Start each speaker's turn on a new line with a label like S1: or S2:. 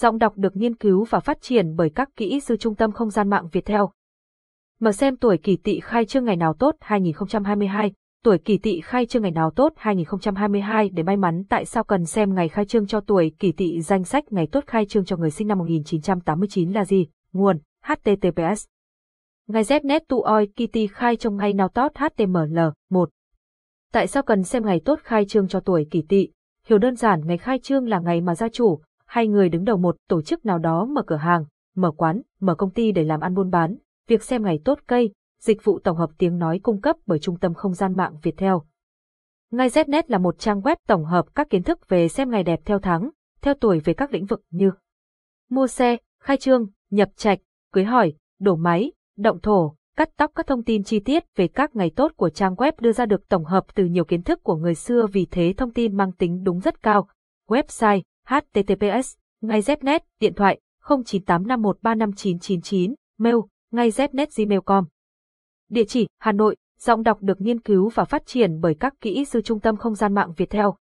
S1: Giọng đọc được nghiên cứu và phát triển bởi các kỹ sư Trung tâm Không gian mạng Việt Theo. Mở xem tuổi kỷ tỵ khai trương ngày nào tốt 2022, tuổi kỷ tỵ khai trương ngày nào tốt 2022 để may mắn tại sao cần xem ngày khai trương cho tuổi kỷ tỵ danh sách ngày tốt khai trương cho người sinh năm 1989 là gì? Nguồn https Ngày Znet tu oi Kitty khai trong ngày nào tốt HTML 1 Tại sao cần xem ngày tốt khai trương cho tuổi kỷ tỵ? Hiểu đơn giản ngày khai trương là ngày mà gia chủ, hay người đứng đầu một tổ chức nào đó mở cửa hàng, mở quán, mở công ty để làm ăn buôn bán, việc xem ngày tốt cây, dịch vụ tổng hợp tiếng nói cung cấp bởi Trung tâm Không gian mạng Việt Theo. Ngay Znet là một trang web tổng hợp các kiến thức về xem ngày đẹp theo tháng, theo tuổi về các lĩnh vực như mua xe, khai trương, nhập trạch, cưới hỏi, đổ máy, động thổ, cắt tóc các thông tin chi tiết về các ngày tốt của trang web đưa ra được tổng hợp từ nhiều kiến thức của người xưa vì thế thông tin mang tính đúng rất cao. Website https, ngay znet, điện thoại 0985135999 mail, ngay znet gmail.com địa chỉ, Hà Nội, giọng đọc được nghiên cứu và phát triển bởi các kỹ sư trung tâm không gian mạng Việt Theo